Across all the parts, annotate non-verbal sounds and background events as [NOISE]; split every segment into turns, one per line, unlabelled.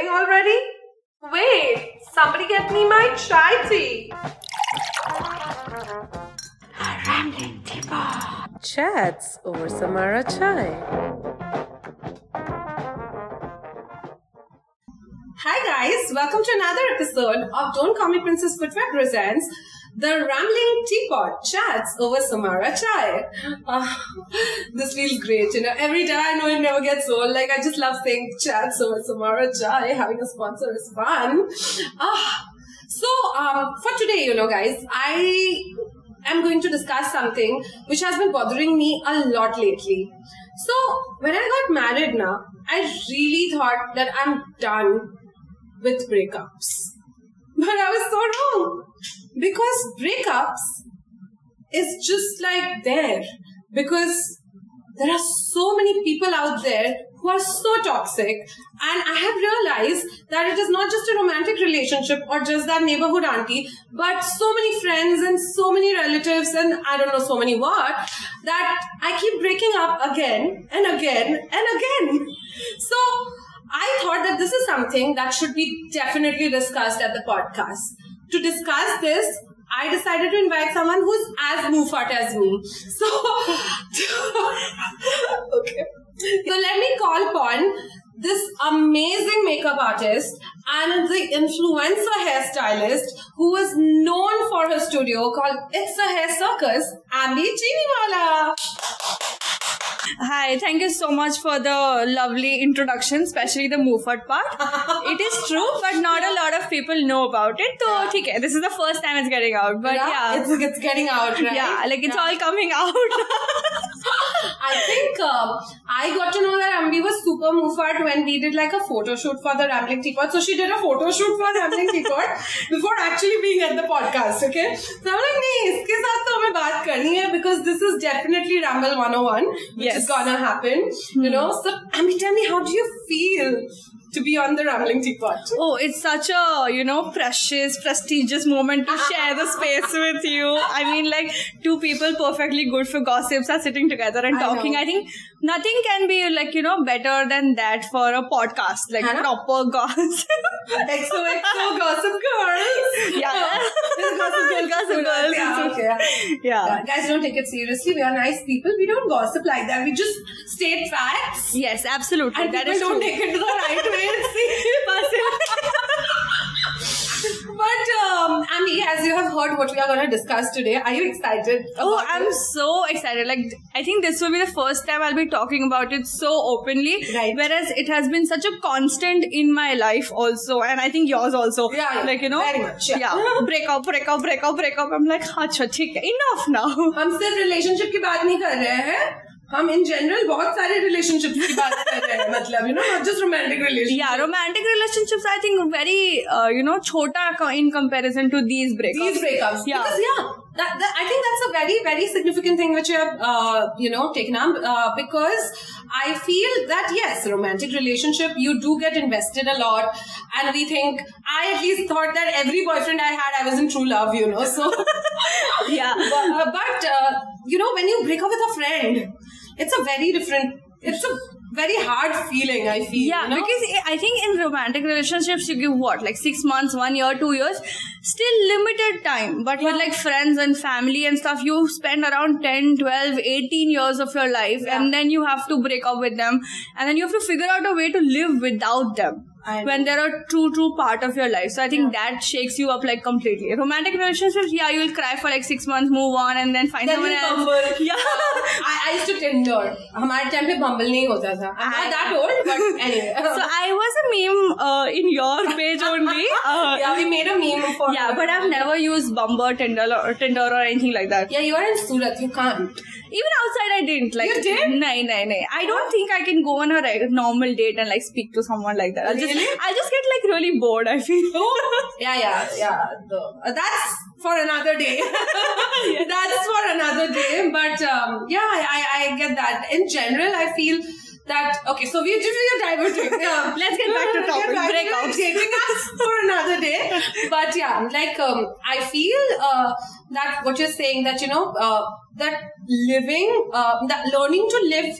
rolling already? Wait, somebody get me my chai tea.
Rambling Teapot.
Chats over Samara chai. Hi guys, welcome to another episode of Don't Call Me Princess Footwear presents the Rambling Teapot Chats over Samara Chai. Uh, this feels great, you know. Every time I know it never gets old. Like I just love saying chats over Samara Chai. Having a sponsor is fun. Ah, so um, for today, you know, guys, I am going to discuss something which has been bothering me a lot lately. So when I got married now, I really thought that I'm done with breakups. [LAUGHS] But I was so wrong. Because breakups is just like there. Because there are so many people out there who are so toxic. And I have realized that it is not just a romantic relationship or just that neighborhood auntie, but so many friends and so many relatives and I don't know so many what, that I keep breaking up again and again and again. So I thought that this is something that should be definitely discussed at the podcast. To discuss this, I decided to invite someone who's as moofat as me. So, [LAUGHS] okay. So let me call upon this amazing makeup artist and the influencer hairstylist who is known for her studio called It's a Hair Circus, Ambi Chiniwala.
Hi, thank you so much for the lovely introduction, especially the Moofat part. it is true, but not a lot of people know about it. So,
Yeah.
okay, this is the first time it's getting out. But yeah,
It's, it's getting out, right?
yeah, like it's
Yeah.
all coming out. [LAUGHS] [LAUGHS]
I think um, I got to know that Ambi was super moofart when we did like a photo shoot for the Rambling Teapot. So she did a photo shoot for Rambling Teapot before actually being at the podcast. Okay, so I'm like, iske saath to hame baat karni hai because this is definitely Ramble 101, which
yes.
is gonna happen. You know, so Ambi, tell me, how do you feel to be on the Rambling Teapot?
Oh, it's such a, you know, precious, prestigious moment to share the space with you. I mean, like, two people perfectly good for gossips are sitting together and
I
talking.
know.
I think nothing can be, like, you know, better than that for a podcast. Like, proper gossip.
XOXO Gossip Girls!
Yeah.
Oh, gossip Girls. [LAUGHS]
Gossip Girls.
Yeah, okay.
yeah.
Yeah, guys, don't take it seriously. We are nice people. We don't gossip like that. We just state facts.
Yes, absolutely.
And
that
people
is
don't
true.
take it to the right [LAUGHS] way and see. but, um, Ambi, as you have heard what we are going to discuss today, are you excited?
Oh, I'm
it?
so excited. Like, I think this will be the first time I'll be talking about it so openly.
Right.
Whereas it has been such a constant in my life also. And I think yours also.
Yeah, yeah,
Like, you know.
very much, yeah. yeah.
break up, break up, break up, break up. I'm like, अच्छा ठीक है enough now.
हम सिर्फ़ relationship की बात नहीं कर रहे हैं हम इन जनरल बहुत सारे रिलेशनशिप की बात कर रहे हैं मतलब you know not just romantic relationship
Yeah, romantic relationships, I think, very, uh, you know, chota co- in comparison to these breakups.
these breakups.
Yeah.
Because yeah, that, that, I think that's a very very significant thing which you have uh, you know taken up uh, because I feel that yes, romantic relationship you do get invested a lot, and we think I at least thought that every boyfriend I had I was in true love, you know. So [LAUGHS]
Yeah. [LAUGHS]
but, uh, but uh, you know when you break up with a friend, it's a very different. It's a very hard feeling. I feel.
Yeah,
you know?
because I think in romantic relationships you give what like six months, one year, two years, still limited time. But with like friends and family and stuff, you spend around 10, 12, 18 years of your life,
Yeah.
and then you have to break up with them, and then you have to figure out a way to live without them.
I know.
When they're a true, true part of your life. So I think that shakes you up like completely. Romantic relationships, yeah, you'll cry for like six months, move on, and then find
Then
someone
we
else.
Bumble. [LAUGHS]
Yeah. [LAUGHS]
I, I used to Tinder. हमारे time पे बम्बल नहीं होता था. I'm not
I-
that old, but [LAUGHS] anyway.
so I was a meme uh, in your page only. Uh,
yeah, we made a meme for.
Yeah, but I've never used Bumble, Tinder, or Tinder or anything like that.
Yeah, you are in Surat. You can't.
Even outside, I didn't. Like,
You did?
No, no, no. I don't think I can go on a normal date and like speak to someone like that. I'll
Really?
just, I'll just get like really bored. I feel. [LAUGHS]
Yeah, yeah, yeah. The, uh, that's for another day. [LAUGHS] that's for another day. But um, yeah, I, I, I get that. In general, I feel that okay. So we're we are diverting. [LAUGHS] Yeah. [LAUGHS]
Let's get back to topic.
Back to
Breakups.
Us for another day. But yeah, like um, I feel uh, that what you're saying that you know uh, that living uh, that learning to live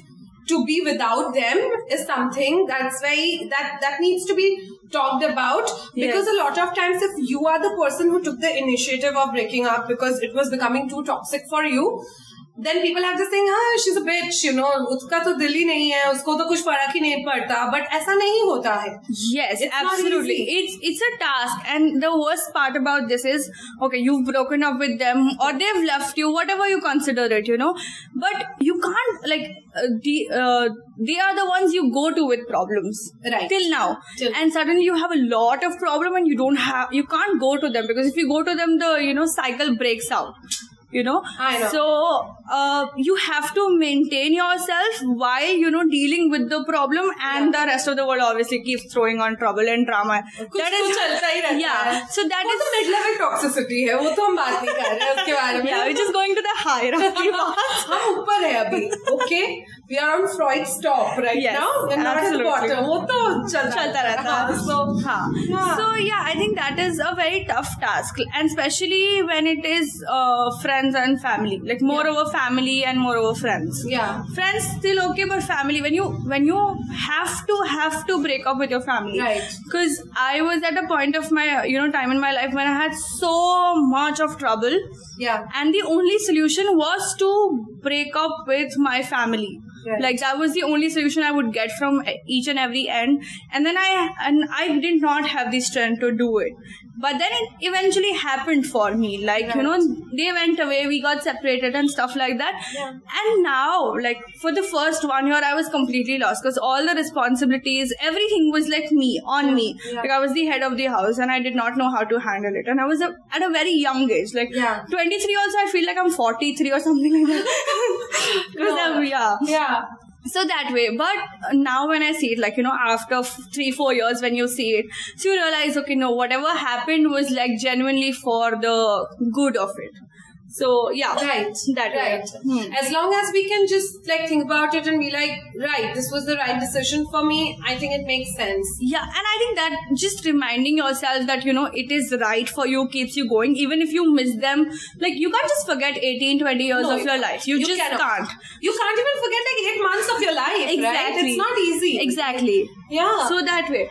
to be without them is something that's very that that needs to be talked about because
Yes.
a lot of times if you are the person who took the initiative of breaking up because it was becoming too toxic for you then people have this thing हाँ she is a bitch you know उसका तो दिल ही नहीं है उसको तो कुछ फ़र्क ही नहीं पड़ता बट ऐसा नहीं होता है
yes absolutely it's it's a task and the worst part about this is okay you broken up with them और they have left you whatever you consider it you know but you can't like they are the ones you go to with problems
right
till now
till.
and suddenly you have a lot of problem and you don't have you can't go to them because if you go to them the you know cycle breaks out You know,
I know.
so uh, you have to maintain yourself while you know dealing with the problem, and the rest of the world obviously keeps throwing on trouble and drama.
कुछ तो चलता ही रहता
yeah.
है
So that
वो
is
तो mid level toxicity है वो तो हम बात नहीं कर रहे हैं उसके बारे में
yeah. We're just going to the hierarchy [LAUGHS] part.
हम ऊपर है अभी okay we are on Freud top right
Yes,
now we are not at the
absolutely.
Bottom वो तो चलता
चलता रहता है
सो
हाँ.
Yeah.
So yeah, I think that is a very tough task, and especially when it is uh, friends and family, like more over family and more over friends.
Yeah.
friends still okay, but family when you when you have to have to break up with your family,
Right.
Because I was at a point of my you know time in my life when I had so much of trouble,
yeah
and the only solution was to break up with my family
Right.
like that was the only solution i would get from each and every end. And then i and i did not have the strength to do it. But then it eventually happened for me. Like you know they went away we got separated and stuff like that.
Yeah.
and now like for the first one year i was completely lost because all the responsibilities everything was like me on me.
Yeah.
like i was the head of the house and i did not know how to handle it. And i was a, at a very young age like
Yeah.
23 also i feel like i'm 43 or something like that. [LAUGHS] Because
No.
I'm yeah
yeah.
So that way. But now when i see it like you know after f- three four years when you see it so you realize okay no whatever happened was like genuinely for the good of it so yeah
right
that
right
way Hmm.
as long as we can just like think about it and be like right this was the right decision for me i think it makes sense
Yeah, and I think that just reminding yourself that you know it is right for you keeps you going, even if you miss them. Like you can't just forget 18, 20 years
No,
of your life. You, just
cannot.
can't.
you can't even forget like eight months of your life right
Exactly.
it's not easy
Exactly.
yeah
So that way.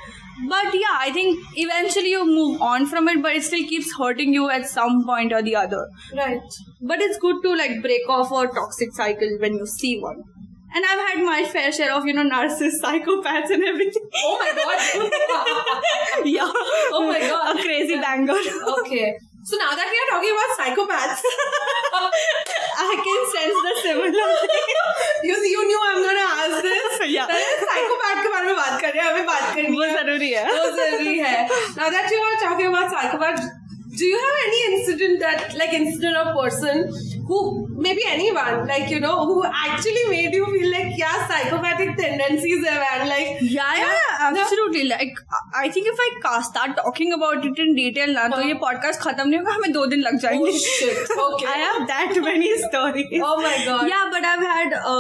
But yeah, I think eventually you move on from it, but it still keeps hurting you at some point or the other.
right
But it's good to like break off a toxic cycle when you see one. And I've had my fair share of, you know, narcissists, [LAUGHS] psychopaths, and everything.
oh my god [LAUGHS]
yeah.
Oh my God.
A crazy banger.
okay so now that we are talking about psychopaths
I can sense the similarity.
you, you knew I'm gonna ask this
Yeah.
psychopath के बारे में बात कर रहे हैं हमें बात करनी
वो
है
ज़रूरी है
वो ज़रूरी है now that you are talking about psychopath do you have any incident that like incident or person who maybe anyone like you know who actually made you feel like yeah psychopathic tendencies have and like
Yeah, yeah, yeah, absolutely. Like, I think if I ca- start talking about it in detail now, तो ये podcast खत्म नहीं होगा हमें दो दिन लग जाएंगे.
Oh, shit. Okay. [LAUGHS]
I have that many [LAUGHS] stories.
oh my god
Yeah, but I've had a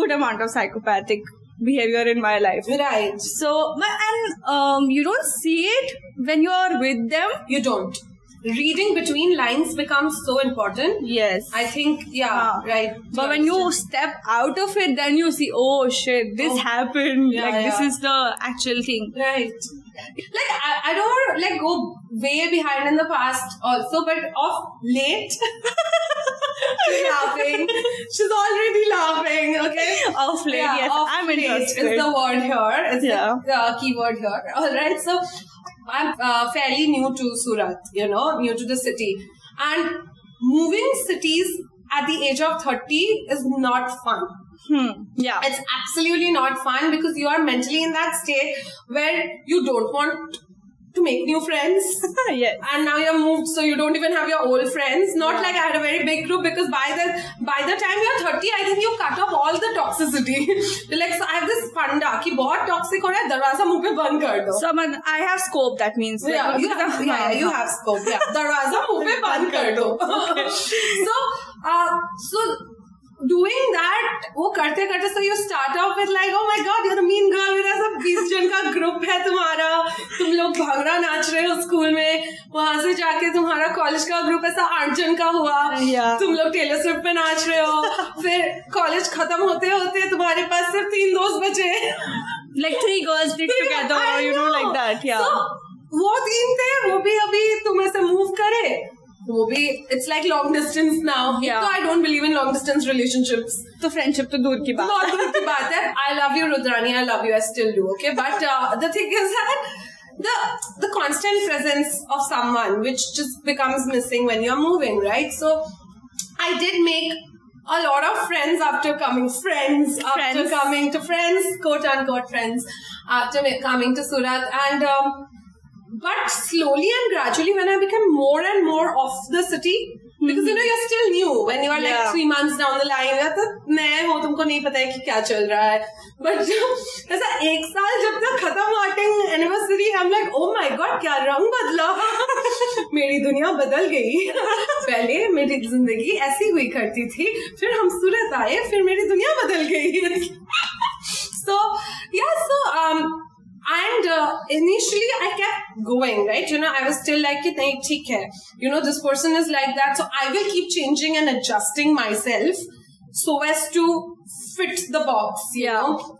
good amount of psychopathic behavior in my life.
right
So, but- and um, you don't see it when you're with them.
you don't reading between lines becomes so important
Yes.
I think yeah
Ah.
right
But when you step out of it, then you see, oh shit, this
Oh.
happened.
Yeah,
like this is the actual thing.
Right. Like I, I don't want to like go way behind in the past also, but of late [LAUGHS] she's laughing. She's already laughing, okay?
Of late,
Yeah,
yes,
of
I'm
late
interested.
Is the word here. It's
Yeah.
the uh, keyword here. Alright, so I'm uh, fairly new to Surat, you know, new to the city. And moving cities at the age of 30 is not fun.
Hmm. Yeah.
It's absolutely not fun because you are mentally in that state where you don't want to make new friends. [LAUGHS]
yes.
And now you're moved, so you don't even have your old friends. Not yeah. like I had a very big group because by the by the time you're 30, I think you cut off all the toxicity. [LAUGHS] like so I have this panda, ki bahut toxic or raha hai, darwaza muh pe band kar
do. Someone I have scope. That means like,
yeah, you have, yeah, yeah, [LAUGHS] you have scope. Yeah, darwaza muh pe band kar do. so uh, so doing that, वो करते करते so you start off with like, oh my god, you're the mean girl. मेरा सब 20 जन का group है तुम्हारा. तुम लोग भांगड़ा नाच रहे हो स्कूल में वहाँ से जाके तुम्हारा कॉलेज का ग्रुप ऐसा आठ जन का हुआ
Yeah.
तुम लोग टेलर स्विफ्ट पे नाच रहे हो फिर कॉलेज खत्म होते होते तुम्हारे पास सिर्फ़ तीन दोस्त बचे
like three girls did together,
I
you know, like
know.
that. Yeah.
So, वो तीन थे वो भी अभी तुम ऐसे मूव करे वो भी it's like long distance now
Yeah.
तो I don't believe in long distance relationships
तो फ्रेंडशिप तो दूर की बात
बहुत दूर की बात है I love you Rudrani I love you I still do okay but the thing is that the the constant presence of someone which just becomes missing when you're moving right so i did make a lot of friends after coming friends, after
Friends.
coming to friends quote unquote friends after ma- coming to surat and um, but slowly and gradually when i became more and more of the city because you know you're still new when you are like
Yeah.
three months down the line या तो नए हो तुमको नहीं पता है कि क्या चल रहा है बट जब ऐसा एक साल जब तक खत्म हुआ एनिवर्सरी हम लाइक ओ माय गॉड क्या रंग बदला मेरी दुनिया बदल गई पहले मेरी ज़िंदगी ऐसी हुई करती थी फिर हम सूरत आए फिर मेरी दुनिया बदल गई so yeah so um and uh, initially i kept going right? You know i was still like "Okay, you know this person is like that. So i will keep changing and adjusting myself so as to fit the box you
yeah.
know?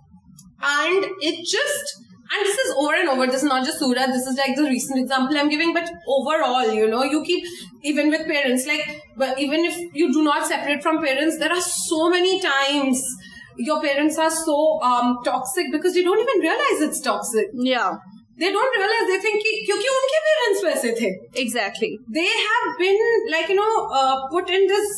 And it just and this is over and over. This is not just Surat this is like the recent example i'm giving. But overall you know you keep even with parents like even if you do not separate from parents there are so many times your parents are so um, toxic because you don't even realize it's toxic.
Yeah,
They don't realize they think कि क्योंकि उनके parents वैसे थे
exactly.
they have been like you know uh, put in this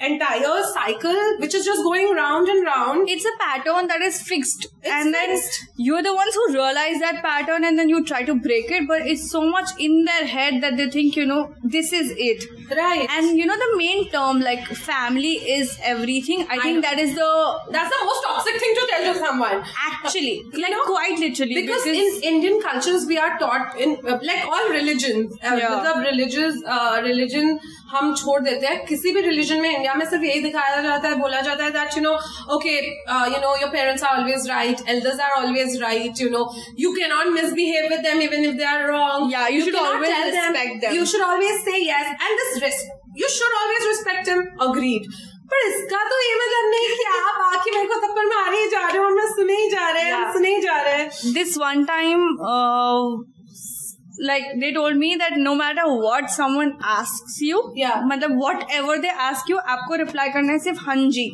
entire cycle which is just going round and round.
It's a pattern that is fixed. It's and then
fixed.
you're the ones who realize that pattern and then you try to break it, but it's so much in their head that they think, you know, this is it.
Right.
And you know the main term like family is everything. I, I think
know.
that is the
That's the most toxic thing to tell to someone.
Actually. like
know?
quite literally.
Because, because, in Indian cultures we are taught in uh, like all religions. Uh,
yeah.
religious uh, religion हम छोड़ देते हैं। किसी भी religion में India में सिर्फ़ यही दिखाया जाता है बोला जाता है that you know okay you know your parents are always right elders are always right you know you can not misbehave with them even if they are wrong
या you should always respect them
you should always say yes and this risk you should always respect them agreed पर इसका तो ये मतलब नहीं कि आप आके मेरे को थप्पड़ मारे ही जा रहे हो और मैं सुने ही जा रहे हैं
yeah.
सुने ही जा रहे हैं।
This one time like they told me that no matter what someone asks you
Yeah.
मतलब whatever they ask you आपको रिप्लाई करना है सिर्फ़ हाँ जी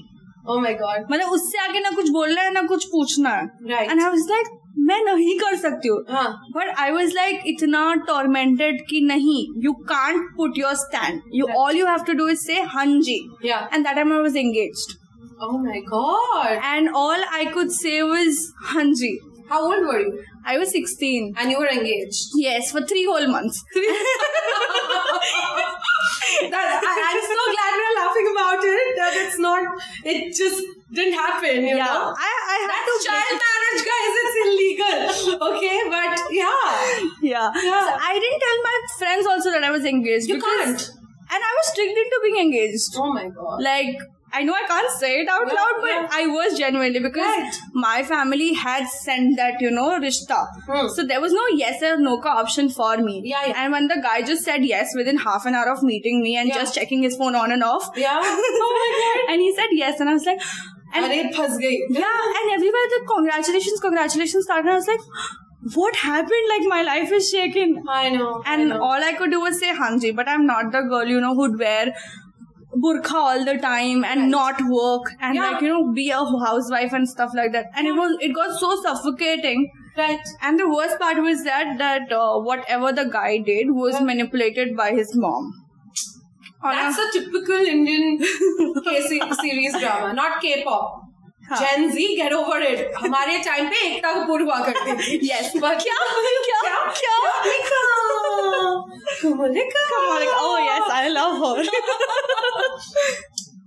Oh my god.
मतलब उससे आगे ना कुछ बोलना है ना कुछ पूछना है. एंड आई वाज लाइक मैं नहीं कर सकती हूँ
हाँ.
बट आई वाज लाइक इतना टॉर्मेंटेड कि नहीं you can't put your stand
you
all you have to do is say हाँ जी
Yeah.
And that time I was engaged
Oh my god.
And all I could say was हाँ जी
How old were you?
I was 16.
And you were engaged?
Yes, for three whole months. [LAUGHS]
that, I, am so glad we're laughing about it. That it's not, it just didn't happen, you
yeah,
know?
I, I had
That's
to
child marriage, guys. It's illegal. Okay, but yeah.
Yeah.
yeah.
So I didn't tell my friends also that I was engaged.
You can't.
And I was tricked into being engaged.
Oh my god.
Like, I know I can't say it out
yeah,
loud, but
yeah.
I was genuinely because
right.
my family had sent that, you know, rishta.
Hmm.
So there was no yes or no ka option for me.
Yeah, yeah,
And when the guy just said yes within half an hour of meeting me and just checking his phone on and off.
Yeah. [LAUGHS] Oh my god.
and he said yes, and I was like, and,
Arre,
yeah, and everybody the congratulations, congratulations started. I was like, what happened? Like my life is shaken.
I know.
And I
know.
all I could do was say Hanji, but I'm not the girl, you know, who'd wear burqa all the time and
Right.
not work and
Yeah.
like, you know, be a housewife and stuff like that. And it was, it got so suffocating.
right.
And the worst part was that, that uh, whatever the guy did was
Yeah.
manipulated by his mom. On a-
That's a typical Indian [LAUGHS] K series drama, not K-pop.
हाँ.
Gen Z, get over it. हमारे time पे एकता कपूर हुआ करती थी.
Yes.
But
क्या? क्या? क्या?
Komolika.
Komolika. Oh yes, I love her. [LAUGHS]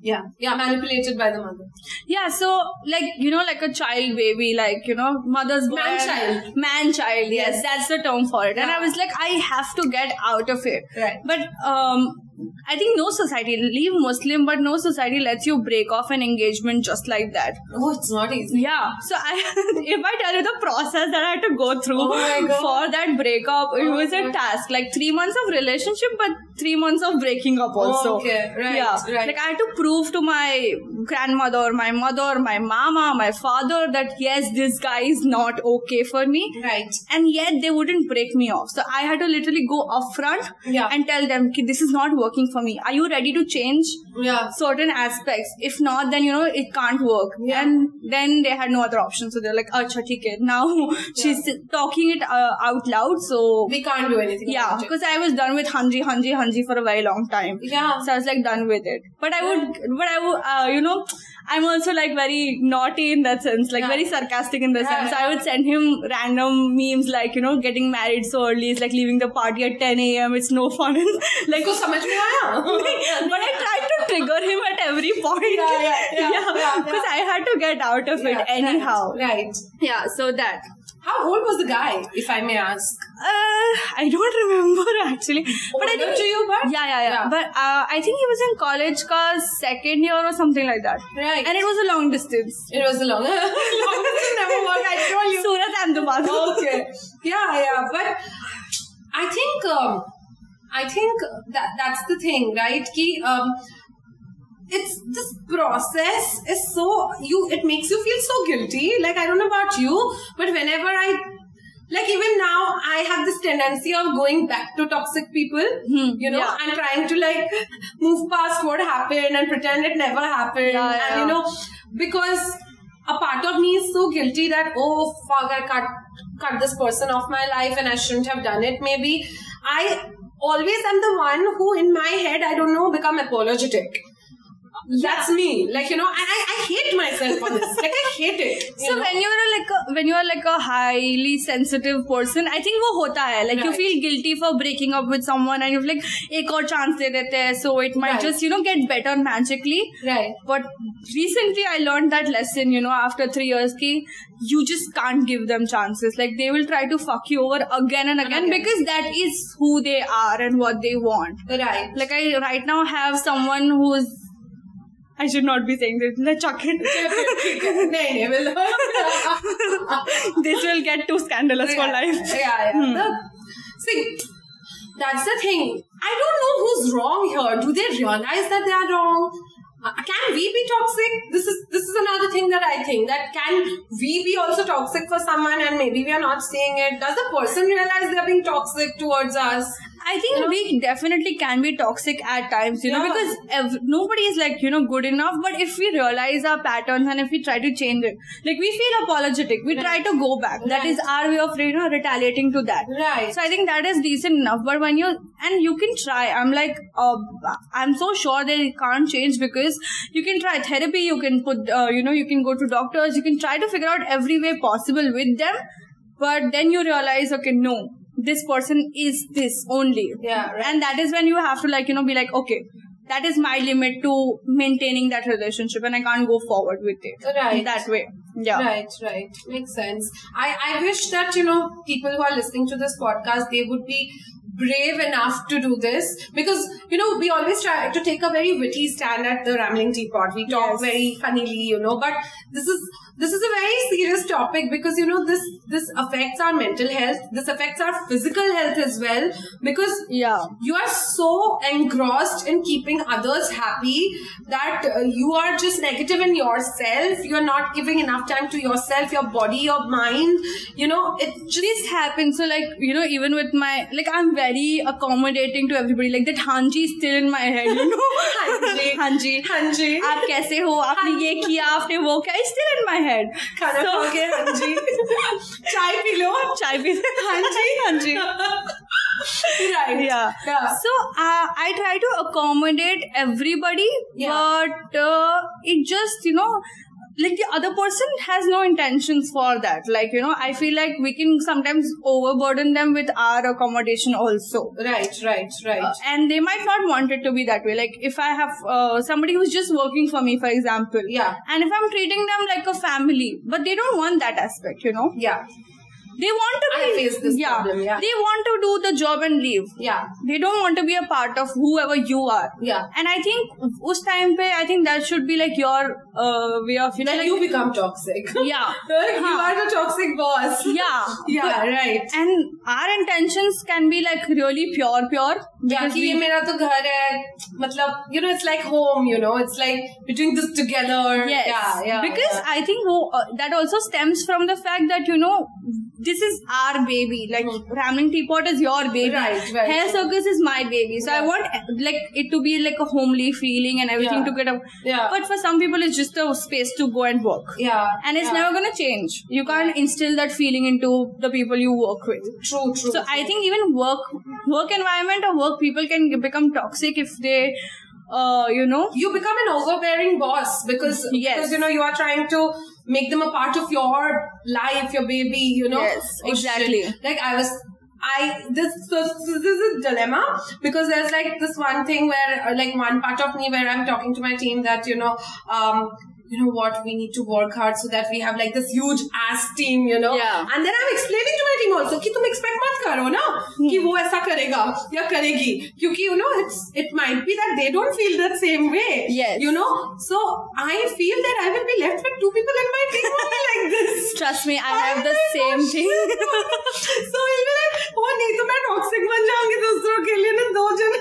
Yeah, yeah, manipulated by the mother.
Yeah, so like you know, like a child baby, like you know, mother's boy,
Man-child.
man child. Yes,
Yes.
that's the term for it. And I was like, I have to get out of it.
Right.
But um, I think no society, leave Muslim, but no society lets you break off an engagement just like that.
Oh, it's not easy.
Yeah. So I, [LAUGHS] if I tell you the process that I had to go through
Oh
for that breakup, it
Oh
was a task. Like three months of relationship, but three months of breaking up also.
Okay, right,
Yeah.
right.
Like I had to prove to my grandmother, my mother, my mama, my father that yes, this guy is not okay for me.
Right.
And yet they wouldn't break me off. So I had to literally go upfront
Yeah.
and tell them, this is not working for me. Are you ready to change?
Yeah.
certain aspects. If not, then you know it can't work.
Yeah.
And then they had no other option, so they're like, "Acha, theek hai." Now [LAUGHS] she's talking it uh, out loud, so
We can't do anything.
yeah,
about it.
because I was done with Hanji, Hanji, Hanji for a very long time.
Yeah.
So I was like done with it. But I would, but I would, uh, you know, I'm also like very naughty in that sense, like
Yeah.
very sarcastic in the
Yeah,
sense.
yeah.
I would send him random memes like, you know, getting married so early is like leaving the party at 10 a.m. It's no fun. [LAUGHS] like,
उसको समझ में आया
but I tried to trigger him at every point.
Yeah, yeah, yeah, yeah,
Because I had to get out of it anyhow.
Right. right.
Yeah, so that.
How old was the guy, if I may ask?
Uh, I don't [LAUGHS] remember actually. But I
Older
think
to you, but
yeah, yeah, yeah.
Yeah.
But uh, I think he was in college cause second year or something like that.
Right.
And it was a long distance.
it was a long, [LAUGHS] long distance never work. I told you.
Surat Ahmedabad.
okay. Yeah, yeah. But I think um, I think that that's the thing, right? Ki, um, it's this process is so you it makes you feel so guilty. Like I don't know about you, but whenever I like even now I have this tendency of going back to toxic people. you know,
yeah.
and trying to like [LAUGHS] move past what happened and pretend it never happened.
Yeah,
and you know, because a part of me is so guilty that oh fuck I cut cut this person off my life and I shouldn't have done it maybe I always I'm the one who in my head I don't know become apologetic yeah. that's me like you know and I, I hate myself for this like i hate it
so
know?
when you're like a, when you're like a highly sensitive person i think wo hota hai like
right.
you feel guilty for breaking up with someone and you're like ek aur chance de dete so it might
right.
just you know get better magically
right
but recently i learned that lesson you know after 3 years ki you just can't give them chances like they will try to fuck you over again and again, and
again.
because that is who they are and what they want
right
like i right now have someone who's I should not be saying this. Let's chuck it. this will get too scandalous
yeah, for
life.
Yeah, yeah. Hmm. The, see, that's the thing. I don't know who's wrong here. Do they realize that they are wrong? Uh, can we be toxic this is this is another thing that i think that can we be also toxic for someone and maybe we are not seeing it does the person realize they're being toxic towards us
I think we definitely can be toxic at times, you know, because ev- nobody is like, you know, good enough. But if we realize our patterns and if we try to change it, like we feel apologetic, we try to go back. That is our way of, you know, retaliating to that.
Right.
So I think that is decent enough. But when you, and you can try, I'm like, uh, I'm so sure they can't change because you can try therapy, you can put, uh, you know, you can go to doctors, you can try to figure out every way possible with them. But then you realize, okay, no, this person is this only.
Yeah, right.
And that is when you have to like, you know, be like, okay, that is my limit to maintaining that relationship and I can't go forward with it.
Right.
That way. Yeah.
Right, right. Makes sense. I, I wish that, you know, people who are listening to this podcast, they would be brave enough to do this because, you know, we always try to take a very witty stand at the Rambling Teapot. We talk
Yes.
very funnily, you know, but this is, this is a very serious topic because you know this this affects our mental health. This affects our physical health as well because
yeah.
you are so engrossed in keeping others happy that uh, you are just negative in yourself. You're not giving enough time to yourself your body your mind. You know it just
happens. So like you know even with my like i'm very accommodating to everybody. Like that hanji is still in my head you know? [LAUGHS]
Hanji.
Hanji.
Hanji.
aap kaise ho aapne ye kiya aapne wo kiya still in my head
खाना
So-
खाओगे हांजी [LAUGHS] चाय P low
चाय P
हांजी
हांजी
right
yeah
yeah
so uh, i try to accommodate everybody
Yeah.
but uh, it just you know like the other person has no intentions for that. Like you know i feel like we can sometimes overburden them with our accommodation also.
Right right right.
Uh, and they might not want it to be that way. Like if i have uh, somebody who's just working for me for example.
Yeah.
and if i'm treating them like a family but they don't want that aspect you know?
Yeah
they want to
I
be
face this
yeah,
problem, yeah.
they want to do the job and leave
Yeah.
they don't want to be a part of whoever you are
Yeah.
and i think us time pe i think that should be like your uh, way of you know
Then [LAUGHS]
like,
you become toxic.
yeah
you are the toxic boss.
yeah [LAUGHS]
Yeah,
But-
right.
and our intentions can be like really pure pure
Yeah,
because
कि
we,
ये मेरा तो घर है मतलब you know it's like home you know it's like we're doing this together
yes
yeah yeah
because
yeah.
i think wo, uh, that also stems from the fact that you know this is our baby like rambling teapot is your baby
Hmm. Right, right.
hair circus is my baby so i
Yeah.
want uh, like it to be like a homely feeling and everything
Yeah.
to get up
Yeah.
but for some people it's just a space to go and work
yeah
and it's
yeah.
never gonna change you can't instill that feeling into the people you work with
true true
so I think even work work environment or work people can become toxic if they uh you know
you become an overbearing boss because
Yes.
because you know you are trying to make them a part of your life your baby you know
Yes,
Oh,
exactly.
like i was I this so this is a dilemma because there's like this one thing where uh, like one part of me where I'm talking to my team that you know um you know what we need to work hard so that we have like this huge ass team you know
Yeah.
and then I'm explaining to my team also कि तुम expect मत करो ना कि वो ऐसा करेगा या करेगी क्योंकि you know it's it might be that they don't feel that same way
Yes.
you know so I feel that I will be left with two people in my team only like this [LAUGHS]
trust me I have the
I'm like,
same
oh,
thing
shit. [LAUGHS] so I'll be like oh नहीं तो मैं toxic बन जाऊंगी दूसरों के लिए ना दो जन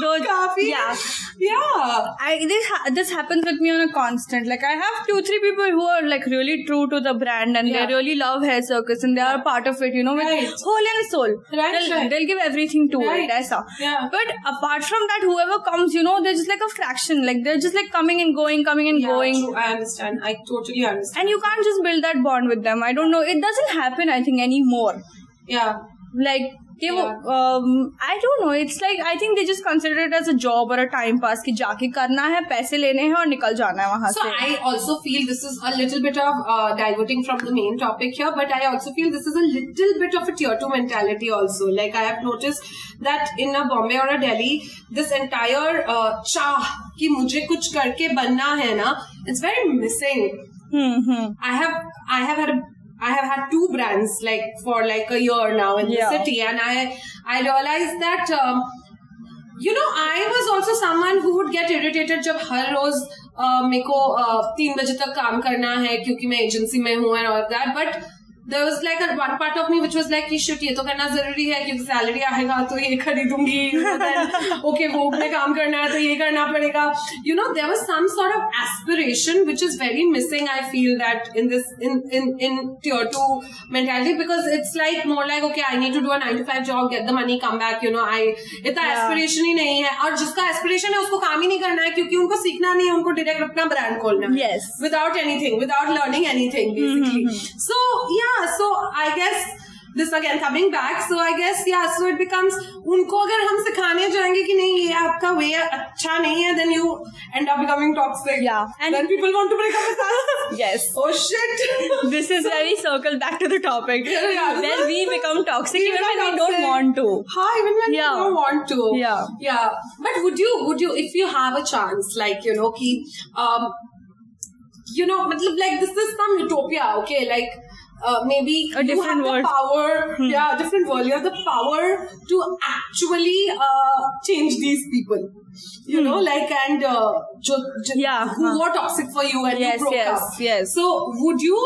those
coffee.
Yeah,
yeah.
I this ha- this happens with me on a constant. Like I have two three people who are like really true to the brand and
yeah.
they really love hair circus and they are part of it. You know, with
right.
whole and soul.
Right,
they'll,
right.
they'll give everything to
right.
it.
Yeah.
But apart from that, whoever comes, you know, they're just like a fraction. Like they're just like coming and going, coming and
yeah,
going.
True. I understand. I totally understand.
And you can't just build that bond with them. I don't know. It doesn't happen. I think anymore.
Yeah.
Like कि वो I don't know it's like I think they just consider it as a job और a time pass कि जाके करना है पैसे लेने हैं और निकल जाना है वहाँ से।
I also feel this is a little bit of diverting from the main topic here but I also feel this is a little bit of a tier two mentality also like I have notice that in a Bombay और a Delhi this entire चाह कि मुझे कुछ करके बनना है ना it's very missing I have I have had I have had two brands like for like a year now in
Yeah.
the city, and I I realized that. Um, you know, I was also someone who would get irritated जब हर रोज uh, मेरे को uh, तीन बजे तक काम करना है क्योंकि मैं एजेंसी में हूँ and all that but there was like one part of me which was like shoot ये तो करना ज़रूरी है क्योंकि सैलरी आएगा तो ये खरीदूँगी ओके वो अपने काम करना है तो ये करना पड़ेगा you know there was some sort of aspiration which is very missing I feel that in this in in two mentality because it's like more like okay I need to do nine to five job get the money come back you know I इतना aspiration ही नहीं है। और जिसका aspiration है उसको काम ही नहीं करना है क्योंकि उनको सीखना नहीं है उनको डिरेक्ट अपना ब्रांड खोलना है। Without anything without learning anything so या yeah so i guess this again coming back so i guess yeah so it becomes उनको अगर हम सिखाने जाएंगे कि नहीं ये आपका वे अच्छा नहीं है then you end up becoming toxic
Yeah, and-
then people want to break up with us
Yes. [LAUGHS]
oh shit
This is where we circle back to the topic.
Yeah, yeah.
Where we become toxic
We
even when
become
we don't
toxic.
want to.
Hi, even when
Yeah.
you don't want to.
Yeah.
Yeah. But would you, would you, if you have a chance, like, you know, ki, um, you know, matlab, like, this is some utopia, okay? Like, uh, maybe
A
you
different
have the
world. Hmm.
power, yeah, different world. You have the power to actually uh, change these people. You know, like, and uh, jo, jo,
Hmm. Yeah,
who
huh.
were toxic for you and
Yes,
you broke
yes,
up.
yes.
So, would you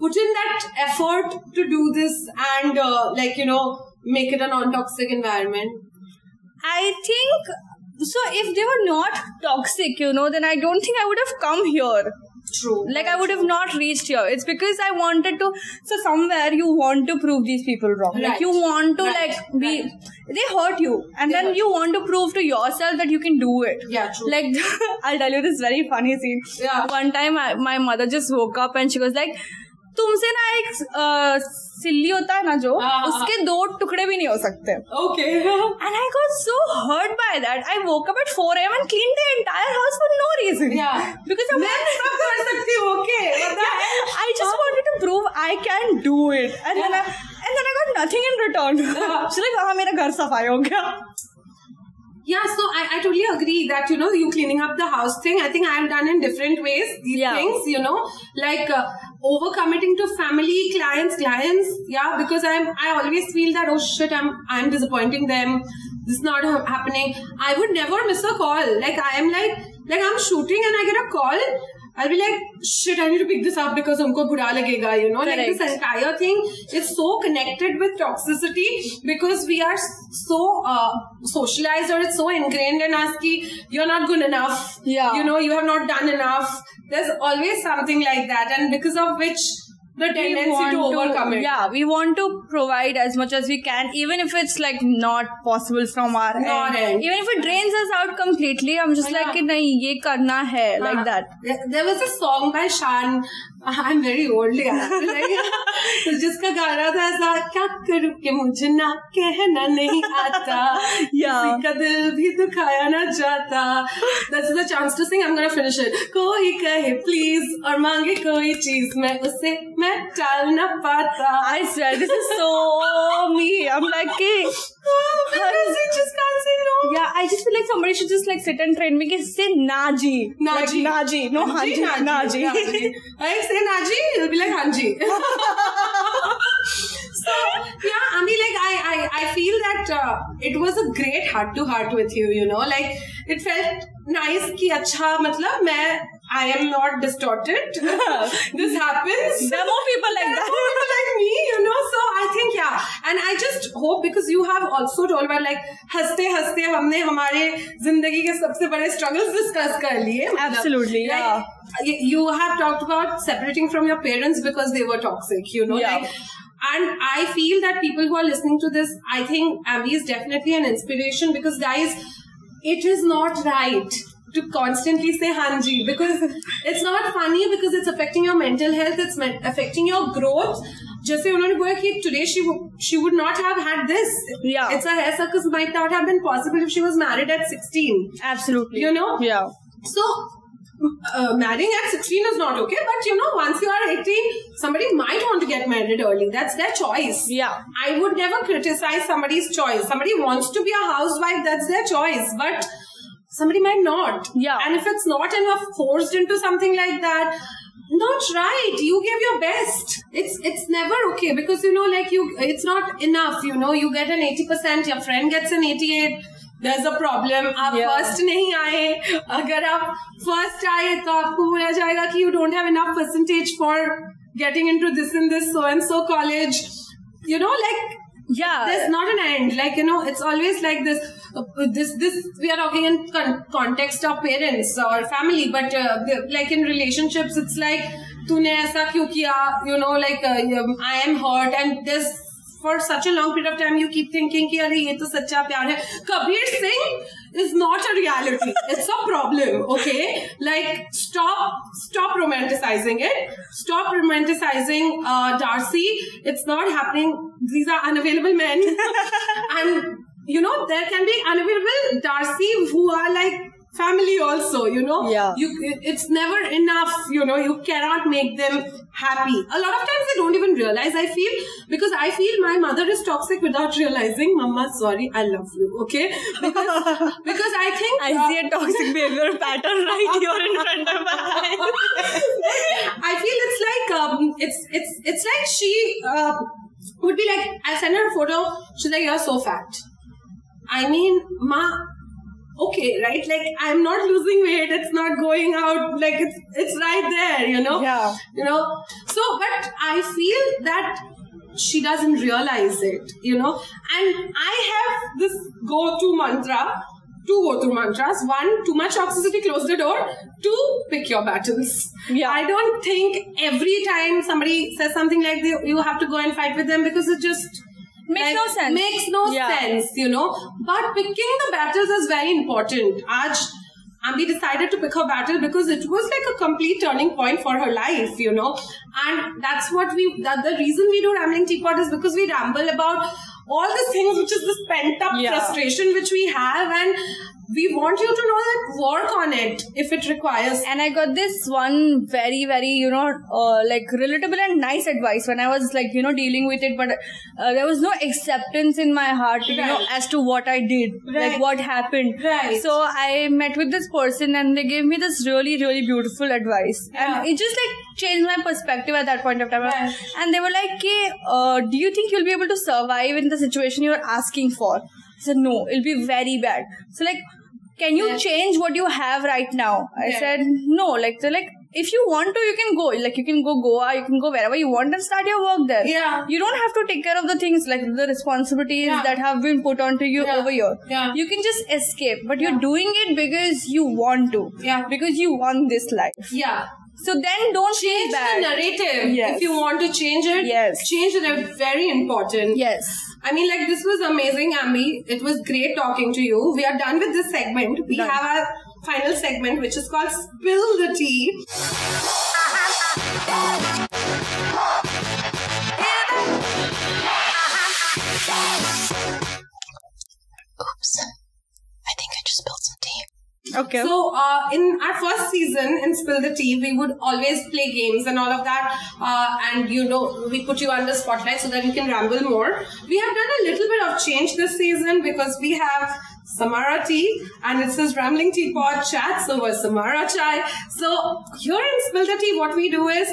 put in that effort to do this and, uh, like, you know, make it a non-toxic environment?
I think so. If they were not toxic, you know, then I don't think I would have come here.
True.
Like I would have not reached here. It's because I wanted to. So somewhere you want to prove these people wrong. Like you want to
Right.
like be.
Right.
They hurt you, and
They
then you want to prove to yourself that you can do it.
Yeah, true.
Like [LAUGHS] I'll tell you this very funny scene.
Yeah.
One time I, my mother just woke up and she was like, तुमसे ना एक सिल्ली होता है ना जो
आ,
उसके दो टुकड़े भी नहीं हो सकते।
Okay
and I got so hurt by that I woke up at 4 AM and clean the entire house for no reason because
मैं सब कर सकती हूँ okay
I just wanted to prove I can do it and then I and then I got nothing in return so like हाँ मेरा घर सफ़ाई हो गया.
Yeah, so I, I totally agree that you know you cleaning up the house thing. I think I've done in different ways these
Yeah.
things. You know, like uh, overcommitting to family, clients, clients. Yeah, because I'm I always feel that oh shit, I'm I'm disappointing them. This is not happening. I would never miss a call. Like I am like like I'm shooting and I get a call. I'll be like, shit, I need to pick this up because unko bura lagega, you know, like this entire thing is so connected with toxicity because we are so uh, socialized or it's so ingrained in us ki you're not good enough.
Yeah.
You know, you have not done enough. There's always something like that, and because of which the tendency to overcome to, it.
Yeah, we want to provide as much as we can, even if it's like not possible from our
not
end. Even if it drains us out completely, I'm just
yeah.
like, nahi, ye karna hai, like that.
There was a song by Shan I am very old तो जिसका रहा था ऐसा क्या करूँ कि मुझे ना कहना नहीं आता? [LAUGHS] या का दिल भी दुखाया ना जाता. That's the chance to sing I am finish it कोई कहे प्लीज़ और मांगे कोई चीज़ मैं उसे मैं टाल ना पाता.
I swear this is so me
I am like
Yeah, I just feel like somebody should just like sit and train me. Can say Naji. Naji. Like,
Naji.
No, Hanji. Naji.
Naji. Naji. I say Naji, it'll be like Hanji. [LAUGHS] so, yeah, I mean, like, I, I, I feel that uh, it was a great heart to heart with you, you know, like, it felt nice ki acha, matlab, main I am not distorted. [LAUGHS] this happens.
There are more people like
there
that.
There are more people like me know, so I think, yeah. And I just hope because you have also told about like, haste haste, हमने हमारे जिंदगी के sabse बड़े struggles discuss कर
Absolutely,
like,
yeah.
You have talked about separating from your parents because they were toxic, you know,
yeah.
like, and I feel that people who are listening to this, I think Ambi is definitely an inspiration because guys, it is not right to constantly say hanji because [LAUGHS] it's not funny because it's affecting your mental health, it's affecting your growth. जैसे उन्होंने बोला कि today she would she would not have had this
Yeah.
it's a hair circus might not have been possible if she was married at 16
Absolutely.
You know?
Yeah.
so uh, marrying at 16 is not okay but you know once you are 18 somebody might want to get married early that's their choice
Yeah.
I would never criticize somebody's choice. Somebody wants to be a housewife, that's their choice. But somebody might not.
Yeah.
And if it's not and you're forced into something like that, not right. You give your best. It's it's never okay because you know, like you it's not enough, you know, you get an 80%, your friend gets an 88. There's a problem. आप
Yeah.
first नहीं आए अगर आप first आए तो आपको बोला जाएगा कि you don't have enough percentage for getting into this and this so and so college. You know, like
Yeah.
there's not an end like you know it's always like this uh, this this we are talking in con- context of parents or family but uh, the- like in relationships it's like तूने ऐसा क्यों किया you know like uh, um, I am hurt and there's for such a long period of time you keep thinking कि अरे ये तो सच्चा प्यार है Kabir Singh is not a reality. It's a problem okay? Like stop stop romanticizing it. Stop romanticizing uh, Darcy. It's not happening. These are unavailable men. [LAUGHS] And you know there can be unavailable Darcy who are like family also you know?
Yeah.
you it's never enough you know? You cannot make them happy a lot of times they don't even realize i feel because i feel my mother is toxic without realizing mama sorry i love you okay because [LAUGHS] because i think
I
uh,
see a toxic [LAUGHS] behavior pattern right here in front of my eyes. [LAUGHS]
I feel it's like um, it's it's it's like she uh, would be like I send her a photo. She's like, "You're so fat." I mean, ma, okay, right? Like I'm not losing weight. It's not going out. Like it's it's right there, you know.
Yeah.
You know. So, but I feel that she doesn't realize it, you know. And I have this go-to mantra. Two go-to mantras. One, too much toxicity, close the door. Two, pick your battles.
Yeah.
I don't think every time somebody says something like this, you have to go and fight with them because it just
Makes no sense.
Makes no
Yeah.
sense, you know. But picking the battles is very important. Aj, and we decided to pick her battle because it was like a complete turning point for her life, you know. And that's what we, that the reason we do Rambling Teapot is because we ramble about all the things which is this pent up
Yeah.
frustration which we have and we want you to know that work on it if it requires
and I got this one very, very, you know, uh, like relatable and nice advice when I was like, you know, dealing with it, but uh, there was no acceptance in my heart, you know, as to what I did,
Right.
like what happened.
Right.
So I met with this person and they gave me this really, really beautiful advice.
Yeah.
And it just like changed my perspective at that point of time.
Right.
And they were like, okay, uh, do you think you'll be able to survive in the situation you're asking for? I said, no, it'll be very bad. So like, can you
Yeah.
change what you have right now? I
Yeah.
said, no. Like, they're like, if you want to, you can go. Like, you can go Goa, you can go wherever you want and start your work there.
Yeah.
You don't have to take care of the things like the responsibilities
Yeah.
that have been put onto you
Yeah.
over here.
Yeah.
You can just escape, but you're doing it because you want to.
Yeah.
Because you want this life.
yeah
So then don't
change the narrative
Yes.
if you want to change it
Yes.
change narrative very important
Yes.
I mean, like, this was amazing, Ambi. It was great talking to you. We are done with this segment. We
Done.
have our final segment, which is called Spill the Tea.
Okay.
So, uh, in our first season in Spill the Tea, we would always play games and all of that. Uh, and, you know, we put you under spotlight so that you can ramble more. We have done a little bit of change this season because we have Samara Tea and it says Rambling Teapot Chats over Samara Chai. So, here in Spill the Tea, what we do is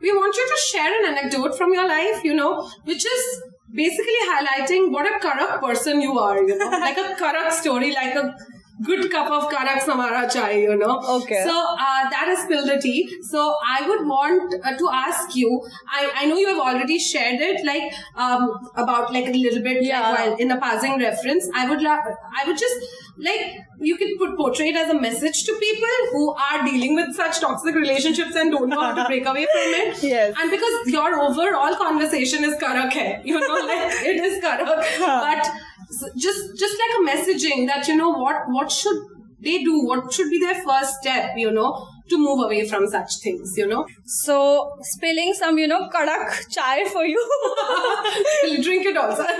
we want you to share an anecdote from your life, you know, which is basically highlighting what a Karak person you are, you know, like a Karak story, like a good cup of Karak Samara chai, you know.
Okay.
So uh, that is spill the tea. So I would want uh, to ask you. I, I know you have already shared it, like um, about like a little bit,
Yeah.
like while in a passing reference. I would la- I would just like you can put portray it as a message to people who are dealing with such toxic relationships and don't know how to [LAUGHS] break away from it.
Yes.
And because your overall conversation is karak hai, you know, like it is karak, [LAUGHS] but s- just just like a messaging that you know what what should they do, what should be their first step, you know, to move away from such things, you know.
So spilling some, you know, kadak chai for you. [LAUGHS]
You'll drink it also. [LAUGHS]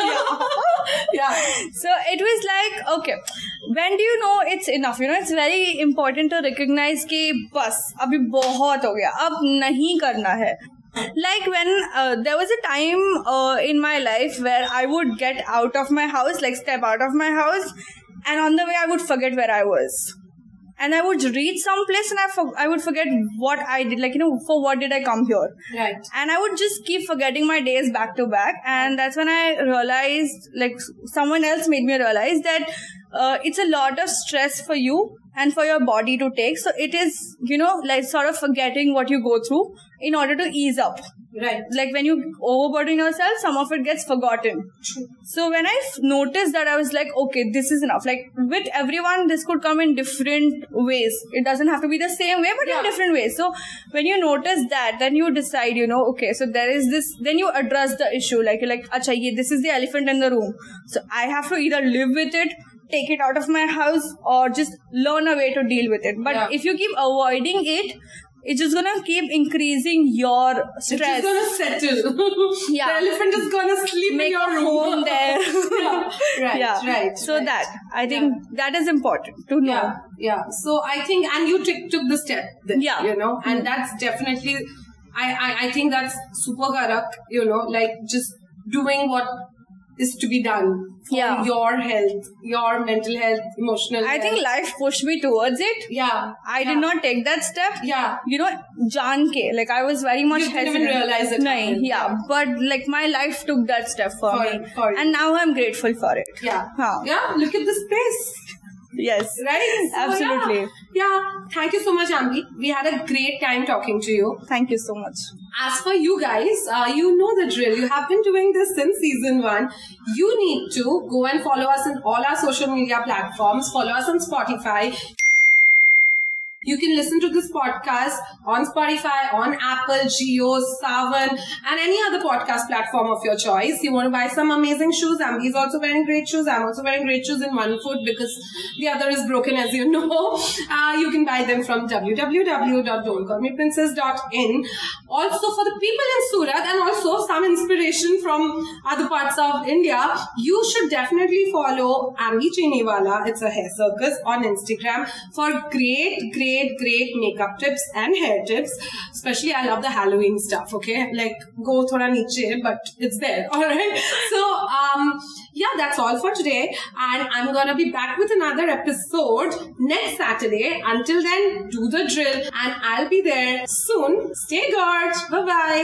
[LAUGHS] yeah.
So it was like, okay, when do you know it's enough? You know, it's very important to recognize कि बस अभी बहुत हो गया अब नहीं करना है like when uh, there was a time uh, in my life where I would get out of my house, like step out of my house, and on the way I would forget where I was. And I would reach some place and I, for- I would forget what I did, like, you know, for what did I come here?
Right.
and I would just keep forgetting my days back to back. And that's when I realized, like, someone else made me realize that uh, it's a lot of stress for you and for your body to take. So it is, you know, like sort of forgetting what you go through in order to ease up.
Right.
Like when you overburden yourself, some of it gets forgotten. So when I f- noticed that, I was like, okay, this is enough. Like with everyone, this could come in different ways. It doesn't have to be the same way, but
Yeah.
in different ways. So when you notice that, then you decide, you know, okay, so there is this, then you address the issue. Like you're like, acha, ye, this is the elephant in the room. So I have to either live with it, take it out of my house, or just learn a way to deal with it. But
Yeah.
if you keep avoiding it, it's just gonna keep increasing your
It's
stress.
just gonna settle. [LAUGHS]
Yeah.
The elephant is gonna sleep in your room.
home there. [LAUGHS]
yeah. Right. [LAUGHS]
yeah.
Right.
So
right.
that I think that is important to know.
Yeah, yeah. So I think, and you took took the step. Then,
Yeah.
You know, and hmm. that's definitely, I, I I think that's super karak. You know, like just doing what is to be done for
Yeah.
your health, your mental health, emotional.
I
health.
think life pushed me towards it.
Yeah.
I
yeah.
did not take that step.
Yeah.
You know, Jan ke, like I was very much
You didn't even realize it
Nahin,
happened.
yeah, but like my life took that step for,
For-
me,
for
and now I'm grateful for it.
Yeah.
Huh.
Yeah. Look at the space.
Yes,
Right? So,
Absolutely.
Yeah. yeah. Thank you so much, Ambi. We had a great time talking to you.
Thank you so much.
As for you guys, uh, you know the drill. You have been doing this since season one. You need to go and follow us on all our social media platforms. Follow us on Spotify. You can listen to this podcast on Spotify, on Apple, Jio, Saavn, and any other podcast platform of your choice. You want to buy some amazing shoes? Ambi is also wearing great shoes. I'm also wearing great shoes in one foot because the other is broken, as you know. [LAUGHS] Uh, you can buy them from www.don'tcallmeprincess.in. Also, for the people in Surat and also some inspiration from other parts of India, you should definitely follow Ambi Chiniwala. It's a hair circus on Instagram for great, great, great, great makeup tips and hair tips. Especially, I love the Halloween stuff. Okay, like go thoda niche, but it's there. [LAUGHS] All right. So, um, yeah, that's all for today, and I'm gonna be back with another episode next Saturday. Until then, do the drill, and I'll be there soon. Stay gorge. Bye bye.